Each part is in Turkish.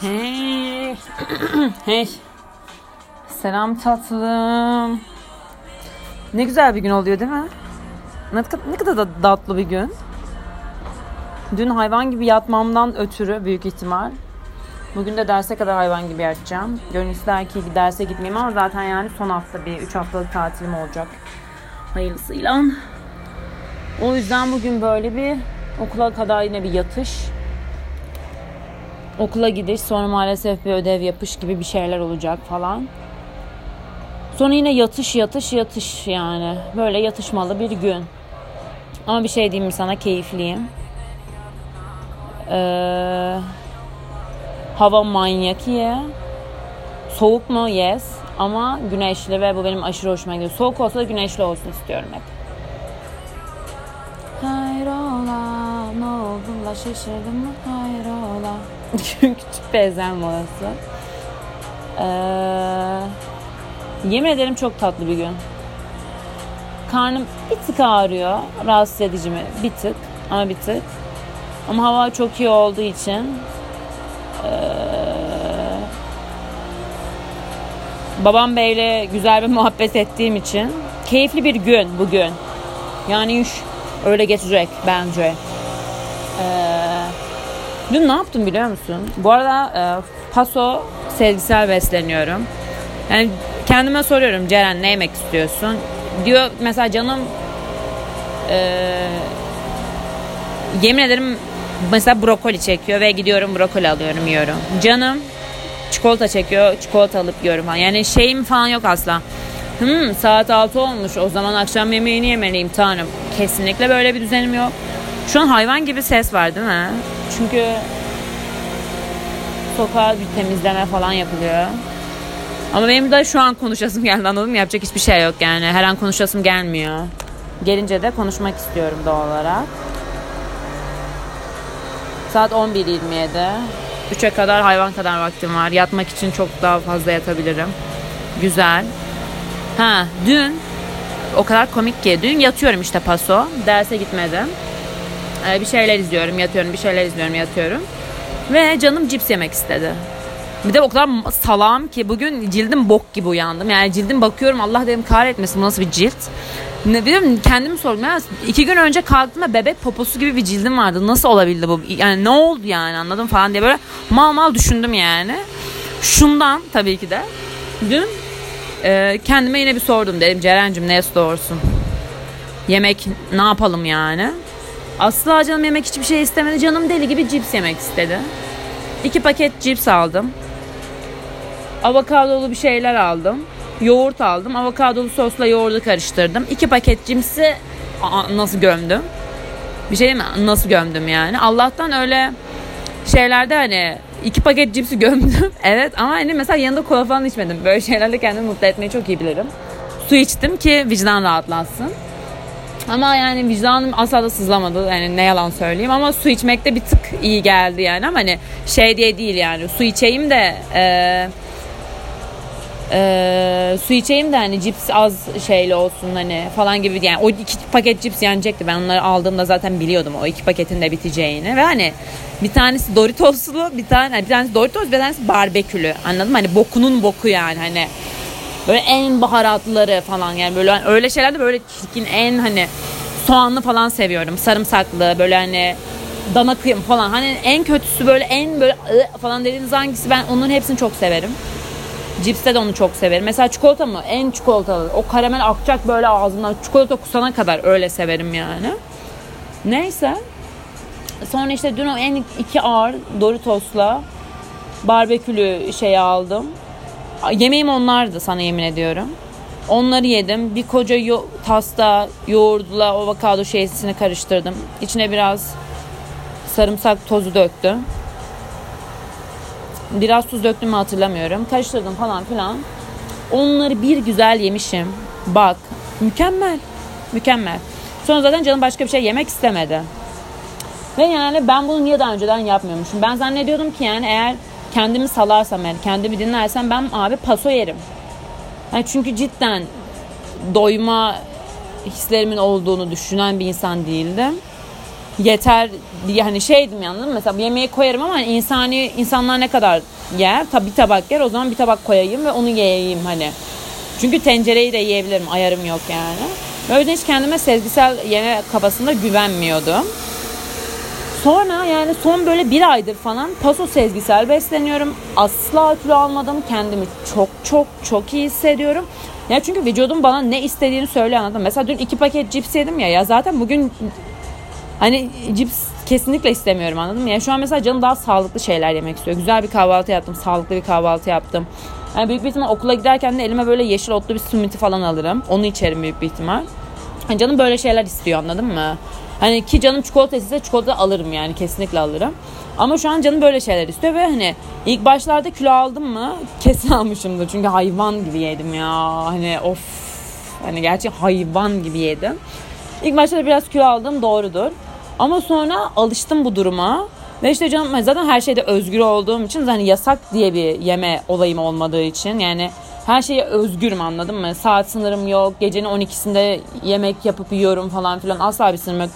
Hey. hey. Selam tatlım. Ne güzel bir gün oluyor değil mi? Ne, ne kadar da tatlı bir gün. Dün hayvan gibi yatmamdan ötürü büyük ihtimal. Bugün de derse kadar hayvan gibi yatacağım. Gönül ister ki derse gitmeyeyim ama zaten yani son hafta bir 3 haftalık tatilim olacak. Hayırlısıyla. O yüzden bugün böyle bir okula kadar yine bir yatış okula gidiş sonra maalesef bir ödev yapış gibi bir şeyler olacak falan. Sonra yine yatış yatış yatış yani. Böyle yatışmalı bir gün. Ama bir şey diyeyim sana keyifliyim. Ee, hava manyak iyi. Soğuk mu? Yes. Ama güneşli ve bu benim aşırı hoşuma gidiyor. Soğuk olsa da güneşli olsun istiyorum hep. Hayrola ne oldu la şaşırdım mı? Hayrola Küçük ezen molası. Ee, Yemin ederim çok tatlı bir gün. Karnım bir tık ağrıyor. Rahatsız edici mi? Bir tık ama bir tık. Ama hava çok iyi olduğu için ee, Babam Bey'le güzel bir muhabbet ettiğim için Keyifli bir gün bugün. Yani öyle geçecek bence. Ee, dün ne yaptım biliyor musun? Bu arada e, paso sevgisel besleniyorum. Yani kendime soruyorum Ceren ne yemek istiyorsun? Diyor mesela canım e, yemin ederim mesela brokoli çekiyor ve gidiyorum brokoli alıyorum yiyorum. Canım çikolata çekiyor çikolata alıp yiyorum falan. Yani şeyim falan yok asla. Hmm, saat 6 olmuş o zaman akşam yemeğini yemeliyim tanrım. Kesinlikle böyle bir düzenim yok. Şu an hayvan gibi ses var değil mi? Çünkü sokağa bir temizleme falan yapılıyor. Ama benim de şu an konuşasım geldi anladın mı? Yapacak hiçbir şey yok yani. Her an konuşasım gelmiyor. Gelince de konuşmak istiyorum doğal olarak. Saat 11.27. 3'e kadar hayvan kadar vaktim var. Yatmak için çok daha fazla yatabilirim. Güzel. Ha dün o kadar komik ki dün yatıyorum işte paso. Derse gitmedim. Ee, bir şeyler izliyorum, yatıyorum, bir şeyler izliyorum, yatıyorum. Ve canım cips yemek istedi. Bir de o kadar salam ki bugün cildim bok gibi uyandım. Yani cildim bakıyorum Allah dedim kahretmesin bu nasıl bir cilt. Ne bileyim kendimi sordum ya iki gün önce kalktığımda bebek poposu gibi bir cildim vardı. Nasıl olabildi bu? Yani ne oldu yani anladım falan diye böyle mal mal düşündüm yani. Şundan tabii ki de. Dün e, kendime yine bir sordum dedim Ceren'cim ne doğrusun? Yemek ne yapalım yani? Asla canım yemek hiçbir şey istemedi. Canım deli gibi cips yemek istedi. İki paket cips aldım. Avokadolu bir şeyler aldım. Yoğurt aldım. Avokadolu sosla yoğurdu karıştırdım. İki paket cipsi nasıl gömdüm? Bir şey mi? Nasıl gömdüm yani? Allah'tan öyle şeylerde hani iki paket cipsi gömdüm. evet ama hani mesela yanında kola falan içmedim. Böyle şeylerle kendimi mutlu etmeyi çok iyi bilirim. Su içtim ki vicdan rahatlatsın. Ama yani vicdanım asla da sızlamadı. Yani ne yalan söyleyeyim. Ama su içmekte bir tık iyi geldi yani. Ama hani şey diye değil yani. Su içeyim de eee ee, su içeyim de hani cips az şeyli olsun hani falan gibi yani o iki paket cips yenecekti. Ben onları aldığımda zaten biliyordum o iki paketin de biteceğini. Ve hani bir tanesi Doritoslu bir tane bir tanesi Doritos bir tanesi barbekülü. Anladın mı? Hani bokunun boku yani hani böyle en baharatları falan yani böyle hani öyle şeylerde böyle çirkin en hani soğanlı falan seviyorum sarımsaklı böyle hani dana kıyım falan hani en kötüsü böyle en böyle falan dediğiniz hangisi ben onun hepsini çok severim. Cipste de onu çok severim. Mesela çikolata mı? En çikolatalı. O karamel akacak böyle ağzımdan. Çikolata kusana kadar öyle severim yani. Neyse. Sonra işte dün o en iki ağır Doritos'la barbekülü şey aldım. Yemeğim onlardı sana yemin ediyorum. Onları yedim. Bir koca yo- tasta yoğurdla avokado şeysini karıştırdım. İçine biraz sarımsak tozu döktüm. Biraz tuz döktüm mü hatırlamıyorum. Karıştırdım falan filan. Onları bir güzel yemişim. Bak mükemmel. Mükemmel. Sonra zaten canım başka bir şey yemek istemedi. Ve yani ben bunu niye daha önceden yapmıyormuşum? Ben zannediyordum ki yani eğer kendimi salarsam yani kendimi dinlersem ben abi paso yerim. Yani çünkü cidden doyma hislerimin olduğunu düşünen bir insan değildim. yeter diye hani şeydim yandım mesela yemeği koyarım ama insani insanlar ne kadar yer? Tabi tabak yer o zaman bir tabak koyayım ve onu yiyeyim hani. Çünkü tencereyi de yiyebilirim ayarım yok yani. Yüzden hiç kendime sezgisel yeme kafasında güvenmiyordum Sonra yani son böyle bir aydır falan paso sezgisel besleniyorum. Asla kilo almadım. Kendimi çok çok çok iyi hissediyorum. Ya çünkü vücudum bana ne istediğini söylüyor anladım. Mesela dün iki paket cips yedim ya. Ya zaten bugün hani cips kesinlikle istemiyorum anladın mı? Yani şu an mesela canım daha sağlıklı şeyler yemek istiyor. Güzel bir kahvaltı yaptım. Sağlıklı bir kahvaltı yaptım. Yani büyük bir ihtimal okula giderken de elime böyle yeşil otlu bir smoothie falan alırım. Onu içerim büyük bir ihtimal. Yani canım böyle şeyler istiyor anladın mı? Hani ki canım çikolata ise çikolata alırım yani kesinlikle alırım. Ama şu an canım böyle şeyler istiyor ve hani ilk başlarda kilo aldım mı kesin almışımdır. Çünkü hayvan gibi yedim ya. Hani of hani gerçek hayvan gibi yedim. İlk başlarda biraz kilo aldım doğrudur. Ama sonra alıştım bu duruma. Ve işte canım zaten her şeyde özgür olduğum için hani yasak diye bir yeme olayım olmadığı için yani her şeye özgürüm anladın mı? Saat sınırım yok. Gecenin 12'sinde yemek yapıp yiyorum falan filan. Asla bir sınırım yok.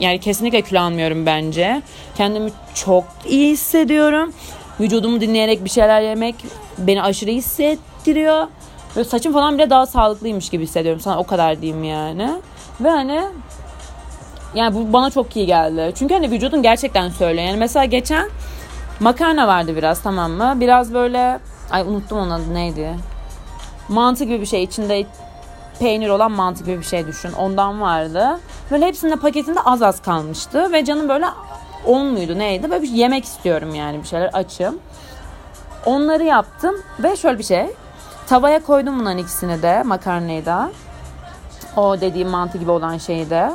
Yani kesinlikle kilo almıyorum bence. Kendimi çok iyi hissediyorum. Vücudumu dinleyerek bir şeyler yemek beni aşırı hissettiriyor. Ve saçım falan bile daha sağlıklıymış gibi hissediyorum. Sana o kadar diyeyim yani. Ve hani yani bu bana çok iyi geldi. Çünkü hani vücudun gerçekten söylüyor. Yani mesela geçen makarna vardı biraz tamam mı? Biraz böyle ay unuttum onun adı neydi? Mantı gibi bir şey içinde peynir olan mantı gibi bir şey düşün. Ondan vardı. Böyle hepsinde paketinde az az kalmıştı ve canım böyle 10 muydu neydi? Böyle bir yemek istiyorum yani bir şeyler açım. Onları yaptım ve şöyle bir şey. Tavaya koydum bunların ikisini de makarnayı da. O dediğim mantı gibi olan şeyi de.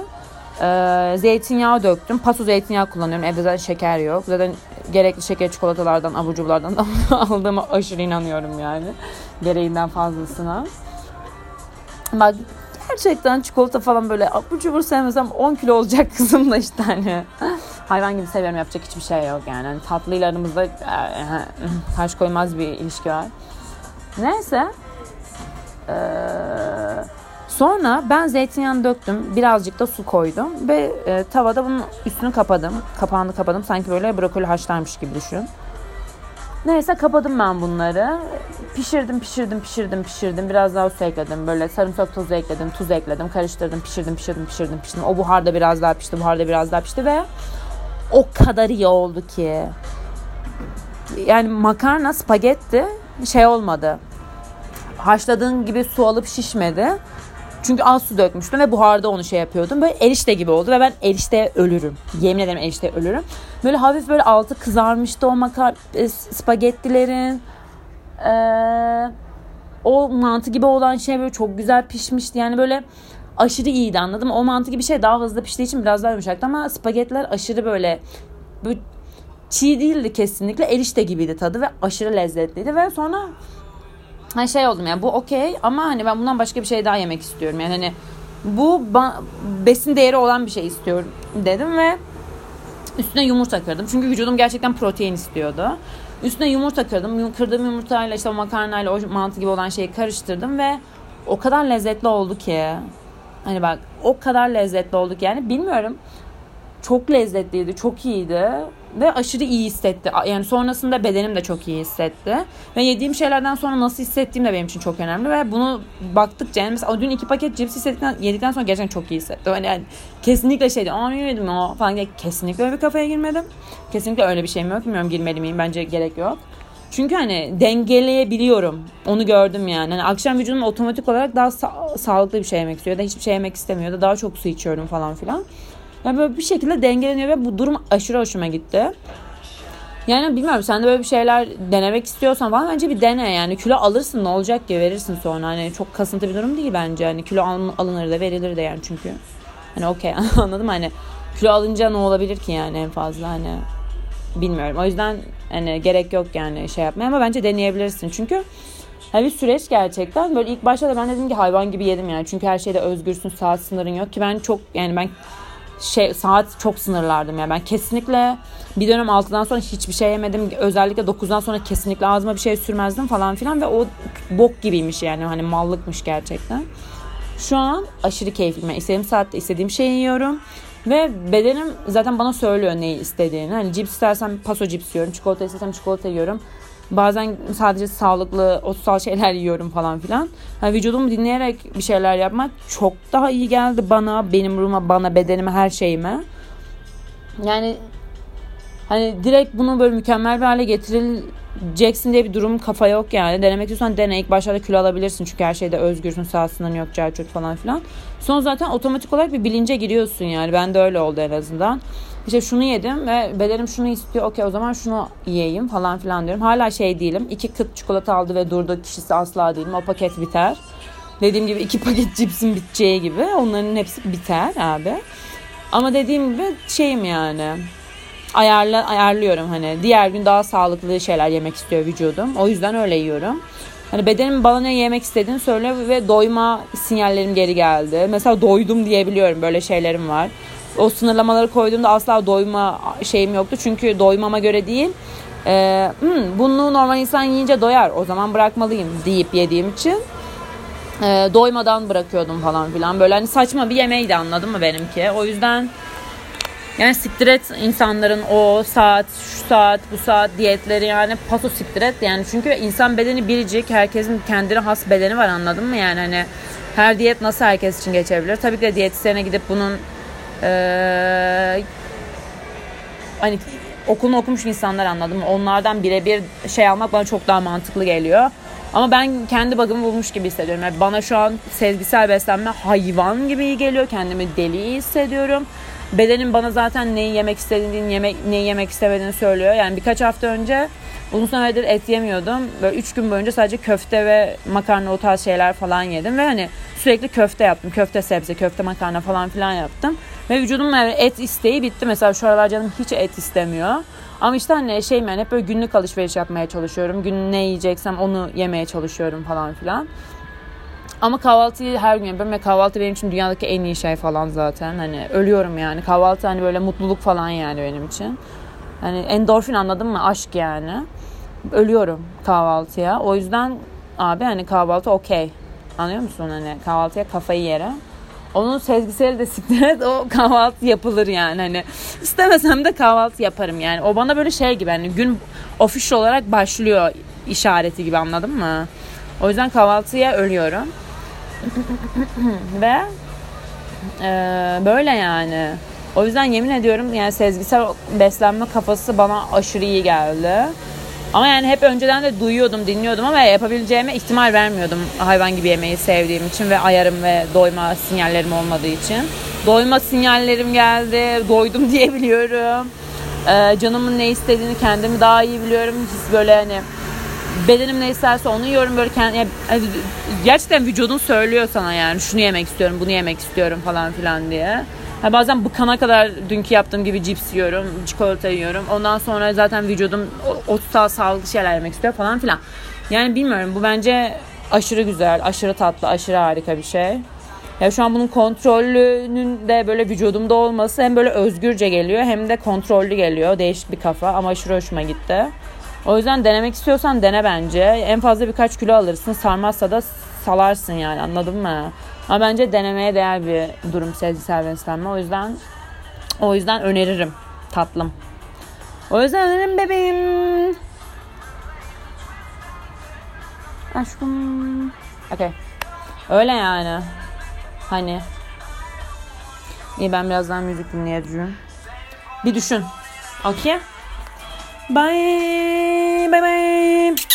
Ee, zeytinyağı döktüm. Paso zeytinyağı kullanıyorum. Evde zaten şeker yok. Zaten gerekli şeker çikolatalardan, abur cuburlardan aldığıma aşırı inanıyorum yani. Gereğinden fazlasına. Bak gerçekten çikolata falan böyle abur cubur sevmesem 10 kilo olacak kızım da işte hani. Hayvan gibi seviyorum yapacak hiçbir şey yok yani. yani tatlıyla aramızda taş koymaz bir ilişki var. Neyse. Eee Sonra ben zeytinyağını döktüm. Birazcık da su koydum. Ve e, tavada bunun üstünü kapadım. Kapağını kapadım. Sanki böyle brokoli haşlarmış gibi düşün. Neyse kapadım ben bunları. Pişirdim, pişirdim, pişirdim, pişirdim. Biraz daha su ekledim. Böyle sarımsak tozu ekledim, tuz ekledim. Karıştırdım, pişirdim, pişirdim, pişirdim, pişirdim. O buharda biraz daha pişti, buharda biraz daha pişti ve o kadar iyi oldu ki. Yani makarna, spagetti şey olmadı. Haşladığın gibi su alıp şişmedi. Çünkü az su dökmüştüm ve buharda onu şey yapıyordum. Böyle erişte gibi oldu ve ben erişteye ölürüm. Yemin ederim erişteye ölürüm. Böyle hafif böyle altı kızarmıştı o makar e, spagettilerin. Ee, o mantı gibi olan şey böyle çok güzel pişmişti. Yani böyle aşırı iyiydi anladım. O mantı gibi şey daha hızlı piştiği için biraz daha yumuşaktı ama spagettiler aşırı böyle, böyle çiğ değildi kesinlikle. Erişte gibiydi tadı ve aşırı lezzetliydi ve sonra hani şey oldum yani bu okey ama hani ben bundan başka bir şey daha yemek istiyorum. Yani hani bu besin değeri olan bir şey istiyorum dedim ve üstüne yumurta kırdım. Çünkü vücudum gerçekten protein istiyordu. Üstüne yumurta kırdım. Kırdığım yumurtayla işte o makarnayla o mantı gibi olan şeyi karıştırdım ve o kadar lezzetli oldu ki. Hani bak o kadar lezzetli olduk yani bilmiyorum. Çok lezzetliydi, çok iyiydi ve aşırı iyi hissetti. Yani sonrasında bedenim de çok iyi hissetti. Ve yediğim şeylerden sonra nasıl hissettiğim de benim için çok önemli. Ve bunu baktıkça yani mesela dün iki paket cips hissettikten, yedikten sonra gerçekten çok iyi hissettim. Hani yani kesinlikle şeydi. Aa niye yedim ya falan diye kesinlikle öyle bir kafaya girmedim. Kesinlikle öyle bir şeyim yok. Bilmiyorum girmeli miyim? Bence gerek yok. Çünkü hani dengeleyebiliyorum. Onu gördüm yani. Hani akşam vücudum otomatik olarak daha sa- sağlıklı bir şey yemek istiyor. Da hiçbir şey yemek istemiyor. Da daha çok su içiyorum falan filan. Yani böyle bir şekilde dengeleniyor ve bu durum aşırı hoşuma gitti. Yani bilmiyorum sen de böyle bir şeyler denemek istiyorsan falan bence bir dene yani. Kilo alırsın ne olacak ki? Verirsin sonra. Hani çok kasıntı bir durum değil bence. Hani kilo al, alınır da verilir de yani çünkü. Hani okey anladım. Hani kilo alınca ne olabilir ki yani en fazla? Hani bilmiyorum. O yüzden hani gerek yok yani şey yapmaya ama bence deneyebilirsin. Çünkü hani bir süreç gerçekten. Böyle ilk başta da ben dedim ki hayvan gibi yedim yani. Çünkü her şeyde özgürsün saat sınırın yok ki. Ben çok yani ben şey saat çok sınırlardım ya. Ben kesinlikle bir dönem 6'dan sonra hiçbir şey yemedim. Özellikle 9'dan sonra kesinlikle ağzıma bir şey sürmezdim falan filan ve o bok gibiymiş yani hani mallıkmış gerçekten. Şu an aşırı keyifliyim. Yani istediğim saatte istediğim şeyi yiyorum. Ve bedenim zaten bana söylüyor neyi istediğini. Hani cips istersem paso cips yiyorum. Çikolata istersem çikolata yiyorum. Bazen sadece sağlıklı, otsal şeyler yiyorum falan filan. Yani vücudumu dinleyerek bir şeyler yapmak çok daha iyi geldi bana, benim ruhuma, bana, bedenime, her şeyime. Yani hani direkt bunu böyle mükemmel bir hale getirileceksin diye bir durum kafa yok yani. Denemek istiyorsan dene. İlk başlarda kilo alabilirsin çünkü her şeyde özgürsün. Sağ sınırın yok, çarçurt falan filan. Sonra zaten otomatik olarak bir bilince giriyorsun yani. Ben de öyle oldu en azından. İşte şunu yedim ve bedenim şunu istiyor. Okey o zaman şunu yiyeyim falan filan diyorum. Hala şey değilim. İki kıt çikolata aldı ve durdu kişisi asla değilim. O paket biter. Dediğim gibi iki paket cipsin biteceği gibi. Onların hepsi biter abi. Ama dediğim gibi şeyim yani ayarla, ayarlıyorum hani. Diğer gün daha sağlıklı şeyler yemek istiyor vücudum. O yüzden öyle yiyorum. Hani bedenim bana ne yemek istediğini söyle ve doyma sinyallerim geri geldi. Mesela doydum diyebiliyorum. Böyle şeylerim var. O sınırlamaları koyduğumda asla doyma şeyim yoktu. Çünkü doymama göre değil. Ee, hmm, bunu normal insan yiyince doyar. O zaman bırakmalıyım deyip yediğim için e, doymadan bırakıyordum falan filan. Böyle hani saçma bir yemeğiydi anladın mı benimki. O yüzden yani siktir et insanların o saat, şu saat, bu saat diyetleri yani paso siktir. Yani çünkü insan bedeni biricik. Herkesin kendine has bedeni var anladın mı? Yani hani her diyet nasıl herkes için geçebilir? Tabii ki de diyetisyene gidip bunun ee, hani okulunu okumuş insanlar anladım. Onlardan birebir şey almak bana çok daha mantıklı geliyor. Ama ben kendi bagımı bulmuş gibi hissediyorum. Yani bana şu an sezgisel beslenme hayvan gibi iyi geliyor. Kendimi deli hissediyorum. Bedenim bana zaten neyi yemek istediğini, yemek, neyi yemek istemediğini söylüyor. Yani birkaç hafta önce uzun süredir et yemiyordum. Böyle üç gün boyunca sadece köfte ve makarna o tarz şeyler falan yedim. Ve hani sürekli köfte yaptım. Köfte sebze, köfte makarna falan filan yaptım. Ve vücudum yani et isteği bitti. Mesela şu aralar canım hiç et istemiyor. Ama işte hani şey yani hep böyle günlük alışveriş yapmaya çalışıyorum. Gün ne yiyeceksem onu yemeye çalışıyorum falan filan. Ama kahvaltıyı her gün yapıyorum ve kahvaltı benim için dünyadaki en iyi şey falan zaten. Hani ölüyorum yani. Kahvaltı hani böyle mutluluk falan yani benim için. Hani endorfin anladın mı? Aşk yani. Ölüyorum kahvaltıya. O yüzden abi hani kahvaltı okey. Anlıyor musun? Hani kahvaltıya kafayı yere. Onun sezgisel de siklet o kahvaltı yapılır yani hani istemesem de kahvaltı yaparım yani o bana böyle şey gibi hani gün official olarak başlıyor işareti gibi anladın mı? O yüzden kahvaltıya ölüyorum. Ve e, böyle yani. O yüzden yemin ediyorum yani sezgisel beslenme kafası bana aşırı iyi geldi. Ama yani hep önceden de duyuyordum, dinliyordum ama yapabileceğime ihtimal vermiyordum hayvan gibi yemeği sevdiğim için ve ayarım ve doyma sinyallerim olmadığı için. Doyma sinyallerim geldi, doydum diyebiliyorum. Ee, canımın ne istediğini kendimi daha iyi biliyorum. Hiç böyle hani bedenim ne isterse onu yiyorum böyle kendi yani, gerçekten vücudun söylüyor sana yani şunu yemek istiyorum, bunu yemek istiyorum falan filan diye. Ha, bazen bıkana kadar dünkü yaptığım gibi cips yiyorum, çikolata yiyorum. Ondan sonra zaten vücudum otsal sağlıklı şeyler yemek istiyor falan filan. Yani bilmiyorum bu bence aşırı güzel, aşırı tatlı, aşırı harika bir şey. Ya şu an bunun kontrolünün de böyle vücudumda olması hem böyle özgürce geliyor hem de kontrollü geliyor. Değişik bir kafa ama aşırı hoşuma gitti. O yüzden denemek istiyorsan dene bence. En fazla birkaç kilo alırsın. Sarmazsa da salarsın yani anladın mı? Ama bence denemeye değer bir durum sezgisel beslenme. O yüzden o yüzden öneririm tatlım. O yüzden öneririm bebeğim. Aşkım. Okay. Öyle yani. Hani. İyi ben birazdan müzik dinleyeceğim. Bir düşün. Okey? Bye. Bye bye.